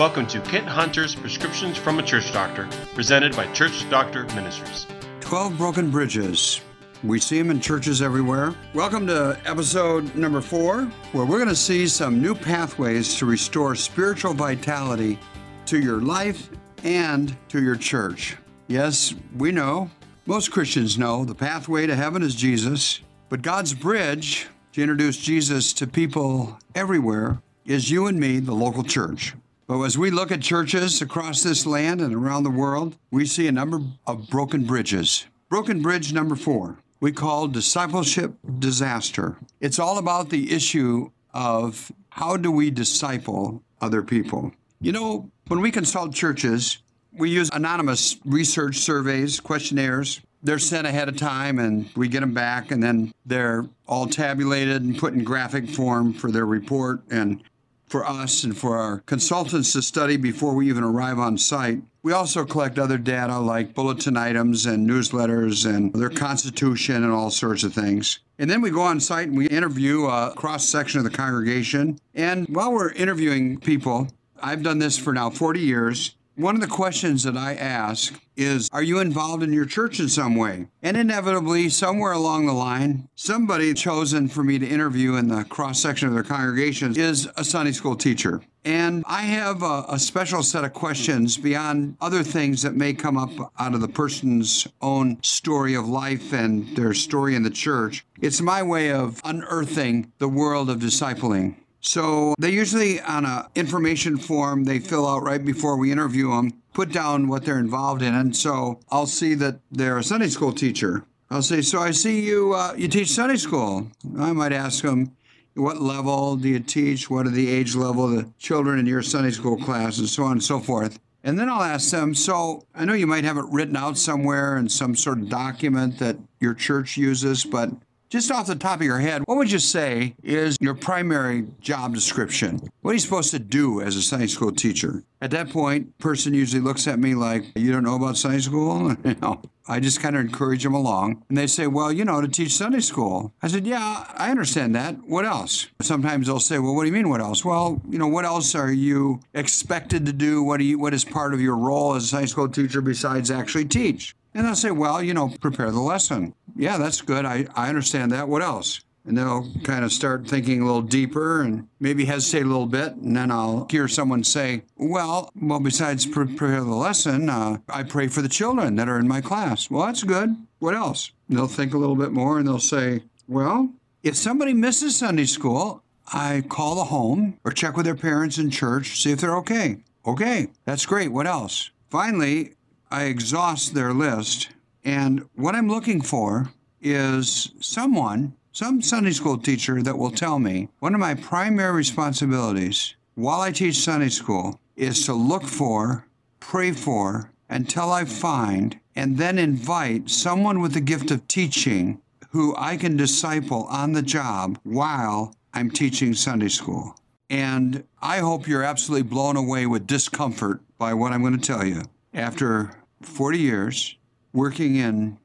Welcome to Kent Hunter's Prescriptions from a Church Doctor, presented by Church Doctor Ministries. 12 broken bridges. We see them in churches everywhere. Welcome to episode number four, where we're going to see some new pathways to restore spiritual vitality to your life and to your church. Yes, we know, most Christians know, the pathway to heaven is Jesus, but God's bridge to introduce Jesus to people everywhere is you and me, the local church. But as we look at churches across this land and around the world, we see a number of broken bridges. Broken bridge number four, we call discipleship disaster. It's all about the issue of how do we disciple other people. You know, when we consult churches, we use anonymous research surveys, questionnaires. They're sent ahead of time and we get them back, and then they're all tabulated and put in graphic form for their report. And for us and for our consultants to study before we even arrive on site. We also collect other data like bulletin items and newsletters and their constitution and all sorts of things. And then we go on site and we interview a cross section of the congregation. And while we're interviewing people, I've done this for now 40 years. One of the questions that I ask is Are you involved in your church in some way? And inevitably, somewhere along the line, somebody chosen for me to interview in the cross section of their congregation is a Sunday school teacher. And I have a, a, special set of questions beyond other things that may come up out of the person's own story of life and their story in the church. It's my way of unearthing the world of discipling. So they usually, on an information form, they fill out right before we interview them, put down what they're involved in. And so I'll see that they're a Sunday school teacher. I'll say, so I see you, uh, you teach Sunday school. I might ask them, what level do you teach? What are the age level of the children in your Sunday school class, and so on and so forth. And then I'll ask them, so I know you might have it written out somewhere in some sort of document that your church uses, but just off the top of your head, what would you say is your primary job description? What are you supposed to do as a Sunday school teacher? At that point, person usually looks at me like, "You don't know about Sunday school?" you know, I just kind of encourage them along, and they say, "Well, you know, to teach Sunday school." I said, "Yeah, I understand that. What else?" Sometimes they'll say, "Well, what do you mean? What else?" Well, you know, what else are you expected to do? What do you? What is part of your role as a Sunday school teacher besides actually teach? And they'll say, well, you know, prepare the lesson. Yeah, that's good. I, I understand that. What else? And they'll kind of start thinking a little deeper and maybe hesitate a little bit. And then I'll hear someone say, well, well, besides prepare the lesson, uh, I pray for the children that are in my class. Well, that's good. What else? And they'll think a little bit more and they'll say, well, if somebody misses Sunday school, I call the home or check with their parents in church, see if they're okay. Okay, that's great. What else? Finally, I exhaust their list. And what I'm looking for is someone, some Sunday school teacher that will tell me one of my primary responsibilities while I teach Sunday school is to look for, pray for, until I find, and then invite someone with the gift of teaching who I can disciple on the job while I'm teaching Sunday school. And I hope you're absolutely blown away with discomfort by what I'm going to tell you. After 40 years working in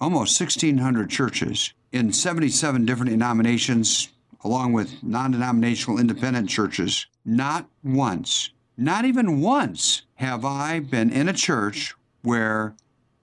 almost 1,600 churches in 77 different denominations, along with non denominational independent churches. Not once, not even once, have I been in a church where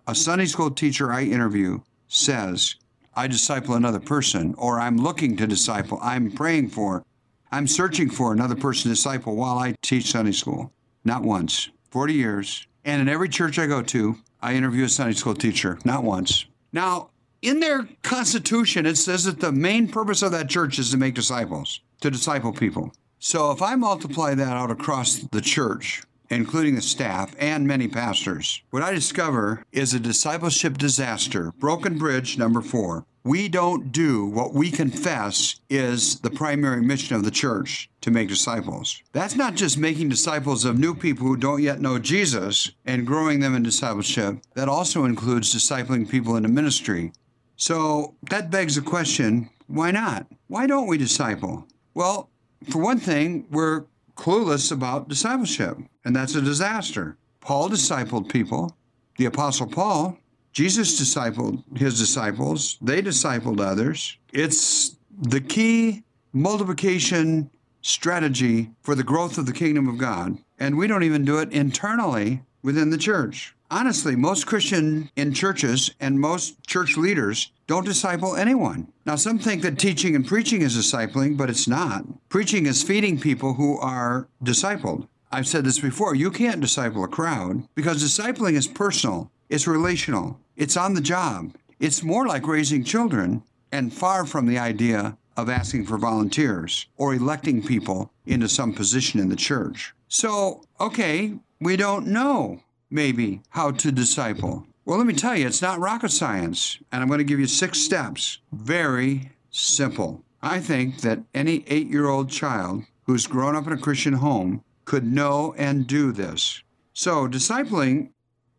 a Sunday school teacher I interview says, I disciple another person, or I'm looking to disciple, I'm praying for, I'm searching for another person to disciple while I teach Sunday school. Not once. 40 years, and in every church I go to, I interview a Sunday school teacher, not once. Now, in their constitution, it says that the main purpose of that church is to make disciples, to disciple people. So if I multiply that out across the church, including the staff and many pastors, what I discover is a discipleship disaster. Broken bridge number four we don't do what we confess is the primary mission of the church to make disciples. That's not just making disciples of new people who don't yet know Jesus and growing them in discipleship, that also includes discipling people in the ministry. So that begs the question why not? Why don't we disciple? Well, for one thing, we're clueless about discipleship, and that's a disaster. Paul discipled people. The Apostle Paul Jesus discipled his disciples, they discipled others. It's the key multiplication strategy for the growth of the kingdom of God. And we don't even do it internally within the church. Honestly, most Christian in churches and most church leaders don't disciple anyone. Now, some think that teaching and preaching is discipling, but it's not. Preaching is feeding people who are discipled. I've said this before you can't disciple a crowd because discipling is personal, it's relational, it's on the job. It's more like raising children and far from the idea of asking for volunteers or electing people into some position in the church. So, okay, we don't know maybe how to disciple. Well, let me tell you, it's not rocket science. And I'm going to give you six steps. Very simple. I think that any eight year old child who's grown up in a Christian home could know and do this. So, discipling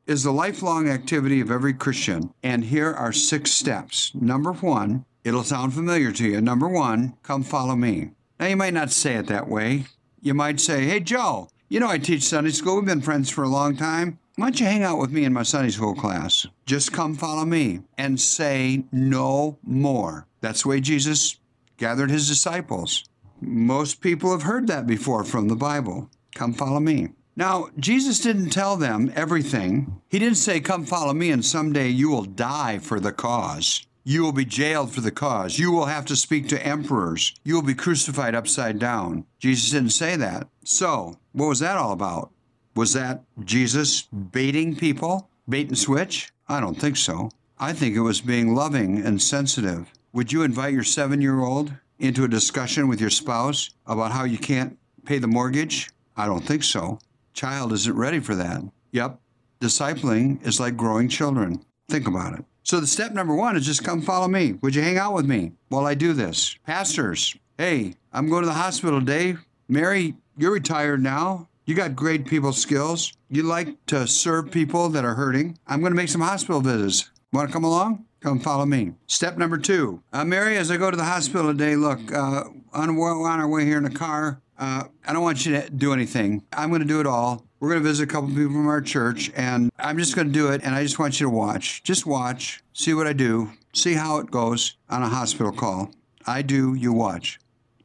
is the lifelong activity of every Christian. And here are six steps. Number one, it'll sound familiar to you. Number one, come follow me. Now, you might not say it that way. You might say, Hey, Joe, you know I teach Sunday school. We've been friends for a long time. Why don't you hang out with me in my Sunday school class? Just come follow me and say no more. That's the way Jesus gathered his disciples. Most people have heard that before from the Bible. Come follow me. Now, Jesus didn't tell them everything. He didn't say, Come follow me, and someday you will die for the cause. You will be jailed for the cause. You will have to speak to emperors. You will be crucified upside down. Jesus didn't say that. So, what was that all about? Was that Jesus baiting people? Bait and switch? I don't think so. I think it was being loving and sensitive. Would you invite your seven year old into a discussion with your spouse about how you can't pay the mortgage? I don't think so. Child isn't ready for that. Yep, discipling is like growing children. Think about it. So, the step number one is just come follow me. Would you hang out with me while I do this? Pastors, hey, I'm going to the hospital today. Mary, you're retired now. You got great people skills. You like to serve people that are hurting. I'm going to make some hospital visits. Want to come along? Come follow me. Step number two. Uh, Mary, as I go to the hospital today, look, uh, on, on our way here in the car, uh, I don't want you to do anything. I'm going to do it all. We're going to visit a couple people from our church, and I'm just going to do it, and I just want you to watch. Just watch, see what I do, see how it goes on a hospital call. I do, you watch.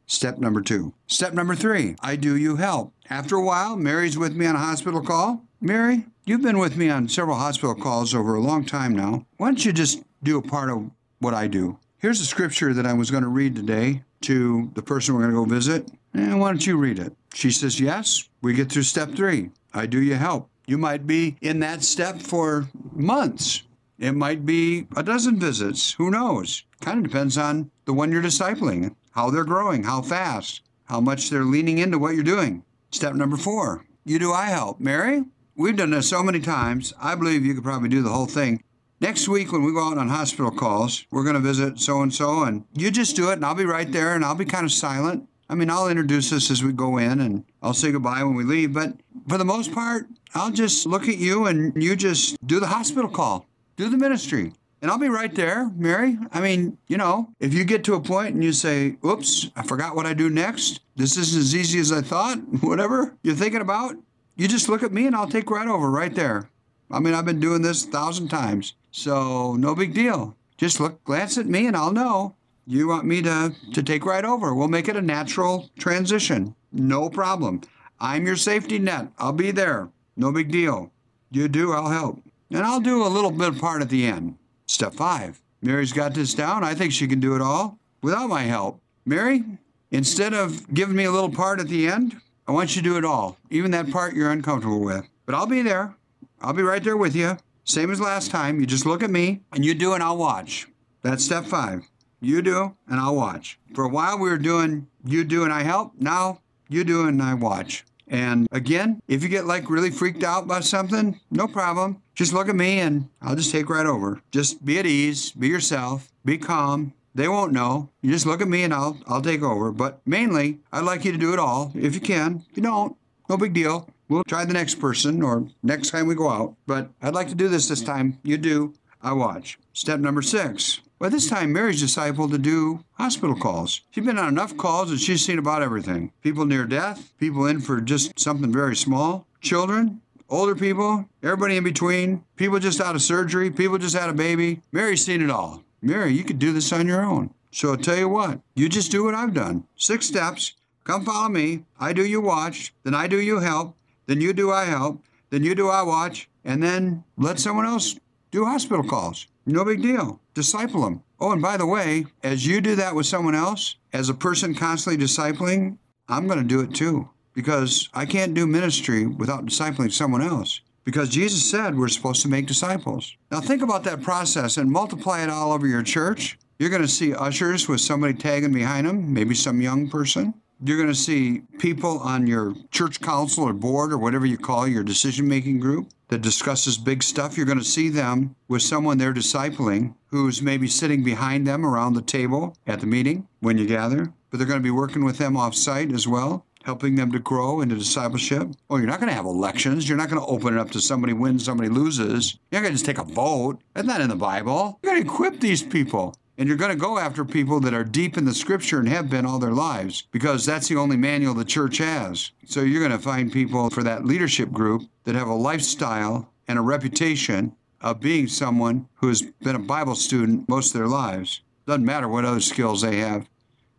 Step number two. Step number three I do, you help. After a while, Mary's with me on a hospital call. Mary, you've been with me on several hospital calls over a long time now. Why don't you just do a part of what I do? Here's a scripture that I was going to read today to the person we're going to go visit. And why don't you read it? She says, Yes. We get through step three. I do you help. You might be in that step for months. It might be a dozen visits. Who knows? Kind of depends on the one you're discipling, how they're growing, how fast, how much they're leaning into what you're doing. Step number four you do I help. Mary, we've done this so many times. I believe you could probably do the whole thing. Next week, when we go out on hospital calls, we're going to visit so and so, and you just do it, and I'll be right there, and I'll be kind of silent. I mean, I'll introduce us as we go in and I'll say goodbye when we leave. But for the most part, I'll just look at you and you just do the hospital call, do the ministry. And I'll be right there, Mary. I mean, you know, if you get to a point and you say, oops, I forgot what I do next, this isn't as easy as I thought, whatever you're thinking about, you just look at me and I'll take right over right there. I mean, I've been doing this a thousand times, so no big deal. Just look, glance at me and I'll know. You want me to, to take right over. We'll make it a natural transition. No problem. I'm your safety net. I'll be there. No big deal. You do, I'll help. And I'll do a little bit part at the end. Step five. Mary's got this down. I think she can do it all without my help. Mary, instead of giving me a little part at the end, I want you to do it all, even that part you're uncomfortable with. But I'll be there. I'll be right there with you. Same as last time. You just look at me and you do and I'll watch. That's step five. You do and I'll watch. For a while we were doing you do and I help. Now you do and I watch. And again, if you get like really freaked out by something, no problem. Just look at me and I'll just take right over. Just be at ease, be yourself, be calm. They won't know. You just look at me and I'll I'll take over. But mainly, I'd like you to do it all if you can. If you don't, no big deal. We'll try the next person or next time we go out. But I'd like to do this this time. You do. I watch. Step number six. By this time, Mary's disciple to do hospital calls. She's been on enough calls and she's seen about everything people near death, people in for just something very small, children, older people, everybody in between, people just out of surgery, people just had a baby. Mary's seen it all. Mary, you could do this on your own. So I'll tell you what, you just do what I've done. Six steps. Come follow me. I do you watch, then I do you help, then you do I help, then you do I watch, and then let someone else do hospital calls. No big deal. Disciple them. Oh, and by the way, as you do that with someone else, as a person constantly discipling, I'm going to do it too because I can't do ministry without discipling someone else. Because Jesus said we're supposed to make disciples. Now, think about that process and multiply it all over your church. You're going to see ushers with somebody tagging behind them, maybe some young person. You're going to see people on your church council or board or whatever you call your decision making group that discusses big stuff. You're going to see them with someone they're discipling who's maybe sitting behind them around the table at the meeting when you gather, but they're going to be working with them off site as well helping them to grow into discipleship. Oh, you're not going to have elections. You're not going to open it up to somebody wins, somebody loses. You're not going to just take a vote. That's not in the Bible. You're going to equip these people. And you're going to go after people that are deep in the scripture and have been all their lives because that's the only manual the church has. So you're going to find people for that leadership group that have a lifestyle and a reputation of being someone who has been a Bible student most of their lives. Doesn't matter what other skills they have,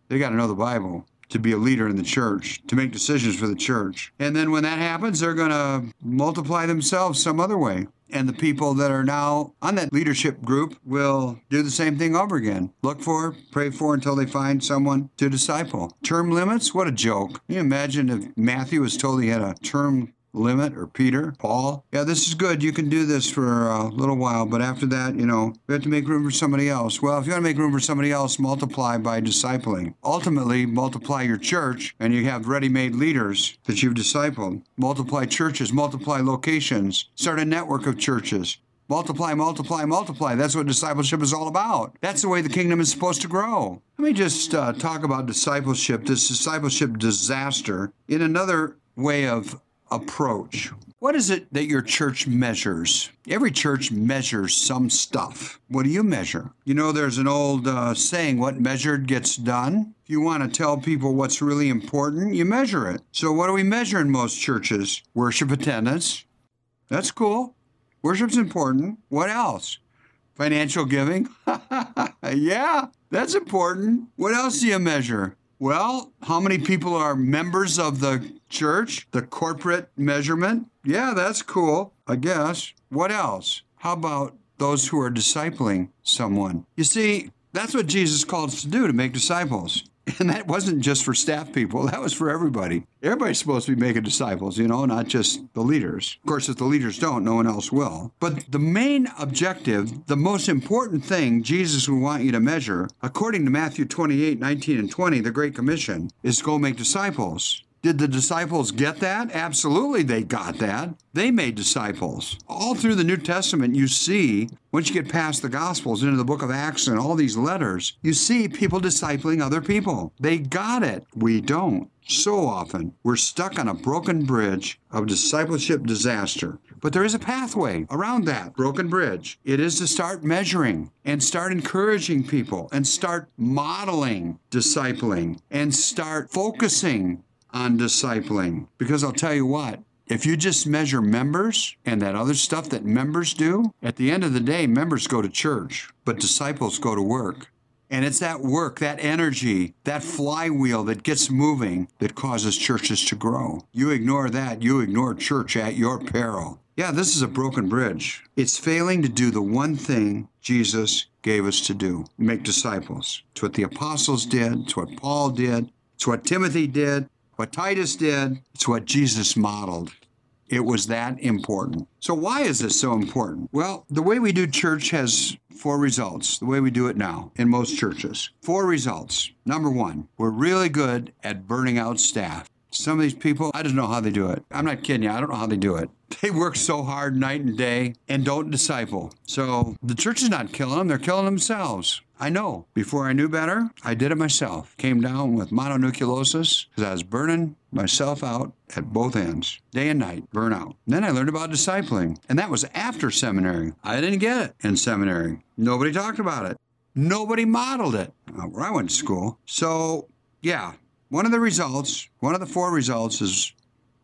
they got to know the Bible to be a leader in the church, to make decisions for the church. And then when that happens, they're going to multiply themselves some other way. And the people that are now on that leadership group will do the same thing over again. Look for, pray for until they find someone to disciple. Term limits? What a joke. Can you imagine if Matthew was told he had a term limit or Peter, Paul. Yeah, this is good. You can do this for a little while, but after that, you know, we have to make room for somebody else. Well, if you want to make room for somebody else, multiply by discipling. Ultimately, multiply your church and you have ready made leaders that you've discipled. Multiply churches, multiply locations, start a network of churches. Multiply, multiply, multiply. That's what discipleship is all about. That's the way the kingdom is supposed to grow. Let me just uh, talk about discipleship, this discipleship disaster, in another way of approach. What is it that your church measures? Every church measures some stuff. What do you measure? You know, there's an old uh, saying, what measured gets done. If you want to tell people what's really important, you measure it. So, what do we measure in most churches? Worship attendance. That's cool. Worship's important. What else? Financial giving. yeah, that's important. What else do you measure? Well, how many people are members of the church? The corporate measurement? Yeah, that's cool, I guess. What else? How about those who are discipling someone? You see, that's what Jesus called us to do to make disciples. And that wasn't just for staff people, that was for everybody. Everybody's supposed to be making disciples, you know, not just the leaders. Of course, if the leaders don't, no one else will. But the main objective, the most important thing Jesus would want you to measure, according to Matthew 28 19 and 20, the Great Commission, is go make disciples. Did the disciples get that? Absolutely, they got that. They made disciples. All through the New Testament, you see, once you get past the Gospels into the book of Acts and all these letters, you see people discipling other people. They got it. We don't. So often, we're stuck on a broken bridge of discipleship disaster. But there is a pathway around that broken bridge. It is to start measuring and start encouraging people and start modeling discipling and start focusing on discipling. Because I'll tell you what, if you just measure members and that other stuff that members do, at the end of the day, members go to church, but disciples go to work. And it's that work, that energy, that flywheel that gets moving that causes churches to grow. You ignore that, you ignore church at your peril. Yeah, this is a broken bridge. It's failing to do the one thing Jesus gave us to do make disciples. It's what the apostles did, it's what Paul did, it's what Timothy did, what Titus did, it's what Jesus modeled. It was that important. So, why is this so important? Well, the way we do church has four results, the way we do it now in most churches. Four results. Number one, we're really good at burning out staff. Some of these people, I don't know how they do it. I'm not kidding you, I don't know how they do it. They work so hard night and day and don't disciple. So the church is not killing them, they're killing themselves. I know. Before I knew better, I did it myself. Came down with mononucleosis because I was burning myself out at both ends, day and night, burnout. Then I learned about discipling, and that was after seminary. I didn't get it in seminary. Nobody talked about it. Nobody modeled it where I went to school. So, yeah, one of the results, one of the four results is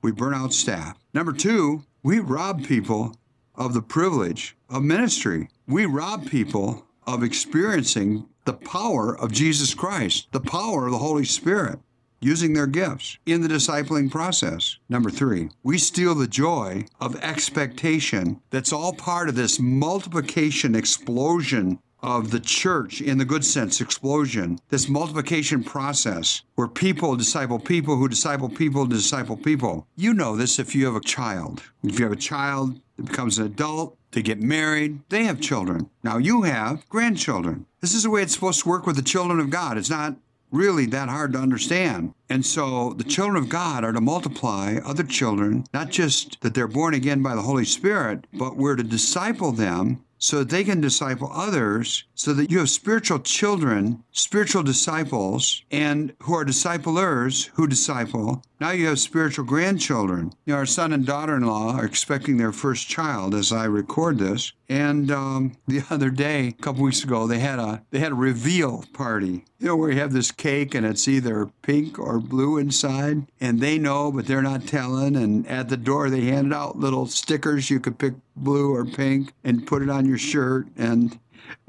we burn out staff. Number two, we rob people of the privilege of ministry. We rob people of experiencing the power of Jesus Christ, the power of the Holy Spirit. using their gifts in the discipling process. Number three, we steal the joy of expectation that's all part of this multiplication explosion of the church in the good sense explosion, this multiplication process where people disciple people who disciple people disciple people. You know this if you have a child. If you have a child that becomes an adult, they get married, they have children. Now you have grandchildren. This is the way it's supposed to work with the children of God. It's not really that hard to understand. And so the children of God are to multiply other children, not just that they're born again by the Holy Spirit, but we're to disciple them so that they can disciple others, so that you have spiritual children, spiritual disciples, and who are disciplers who disciple. Now you have spiritual grandchildren. You know, our son and daughter in law are expecting their first child as I record this. And um, the other day, a couple weeks ago, they had a they had a reveal party. You know, where you have this cake and it's either pink or blue inside, and they know, but they're not telling. And at the door, they handed out little stickers you could pick blue or pink and put it on your shirt. And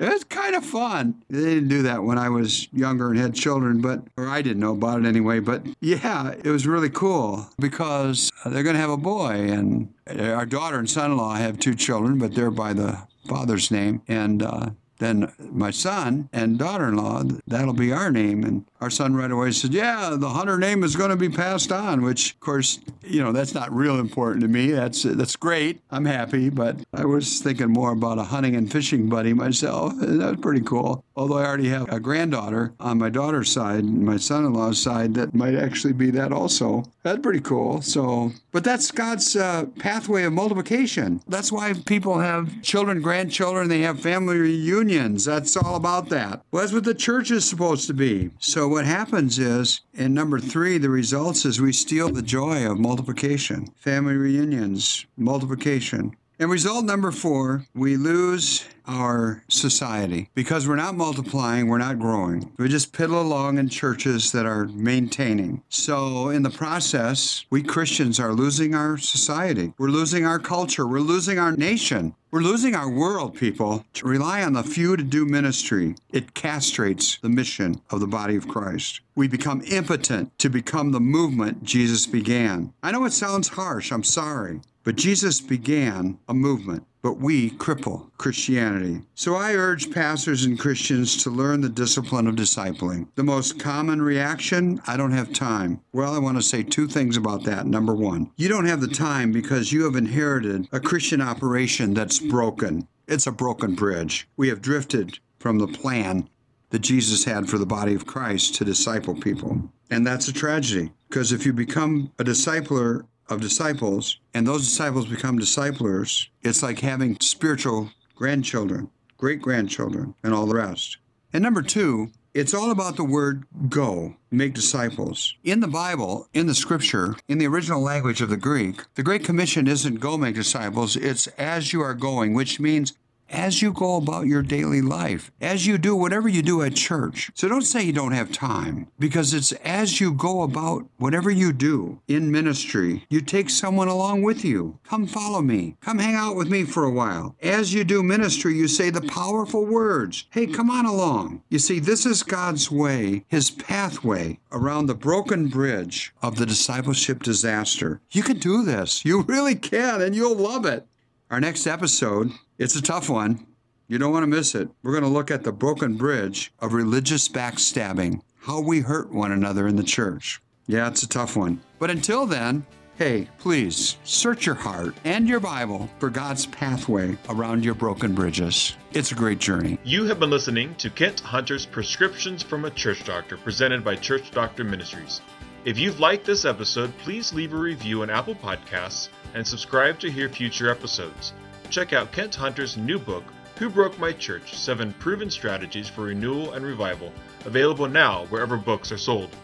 it was kind of fun. They didn't do that when I was younger and had children, but, or I didn't know about it anyway. But yeah, it was really cool because they're going to have a boy. And our daughter and son in law have two children, but they're by the father's name. And, uh, then my son and daughter-in-law, that'll be our name. And our son right away said, "Yeah, the Hunter name is going to be passed on." Which, of course, you know, that's not real important to me. That's that's great. I'm happy, but I was thinking more about a hunting and fishing buddy myself. And that was pretty cool. Although I already have a granddaughter on my daughter's side, and my son-in-law's side, that might actually be that also. That's pretty cool. So, but that's God's uh, pathway of multiplication. That's why people have children, grandchildren. They have family reunions. That's all about that. Well, that's what the church is supposed to be. So what happens is, in number three, the results is we steal the joy of multiplication. Family reunions, multiplication. And result number four, we lose our society because we're not multiplying, we're not growing. We just piddle along in churches that are maintaining. So, in the process, we Christians are losing our society. We're losing our culture. We're losing our nation. We're losing our world, people. To rely on the few to do ministry, it castrates the mission of the body of Christ. We become impotent to become the movement Jesus began. I know it sounds harsh, I'm sorry. But Jesus began a movement, but we cripple Christianity. So I urge pastors and Christians to learn the discipline of discipling. The most common reaction I don't have time. Well, I want to say two things about that. Number one, you don't have the time because you have inherited a Christian operation that's broken. It's a broken bridge. We have drifted from the plan that Jesus had for the body of Christ to disciple people. And that's a tragedy because if you become a discipler of disciples, and those disciples become disciplers, it's like having spiritual grandchildren, great grandchildren, and all the rest. And number two, it's all about the word go, make disciples. In the Bible, in the scripture, in the original language of the Greek, the Great Commission isn't go make disciples, it's as you are going, which means as you go about your daily life, as you do whatever you do at church. So don't say you don't have time because it's as you go about whatever you do in ministry, you take someone along with you. Come follow me. Come hang out with me for a while. As you do ministry, you say the powerful words. Hey, come on along. You see, this is God's way, his pathway around the broken bridge of the discipleship disaster. You can do this. You really can, and you'll love it. Our next episode, it's a tough one. You don't want to miss it. We're going to look at the broken bridge of religious backstabbing, how we hurt one another in the church. Yeah, it's a tough one. But until then, hey, please search your heart and your Bible for God's pathway around your broken bridges. It's a great journey. You have been listening to Kent Hunter's Prescriptions from a Church Doctor, presented by Church Doctor Ministries. If you've liked this episode, please leave a review on Apple Podcasts and subscribe to hear future episodes. Check out Kent Hunter's new book, Who Broke My Church Seven Proven Strategies for Renewal and Revival, available now wherever books are sold.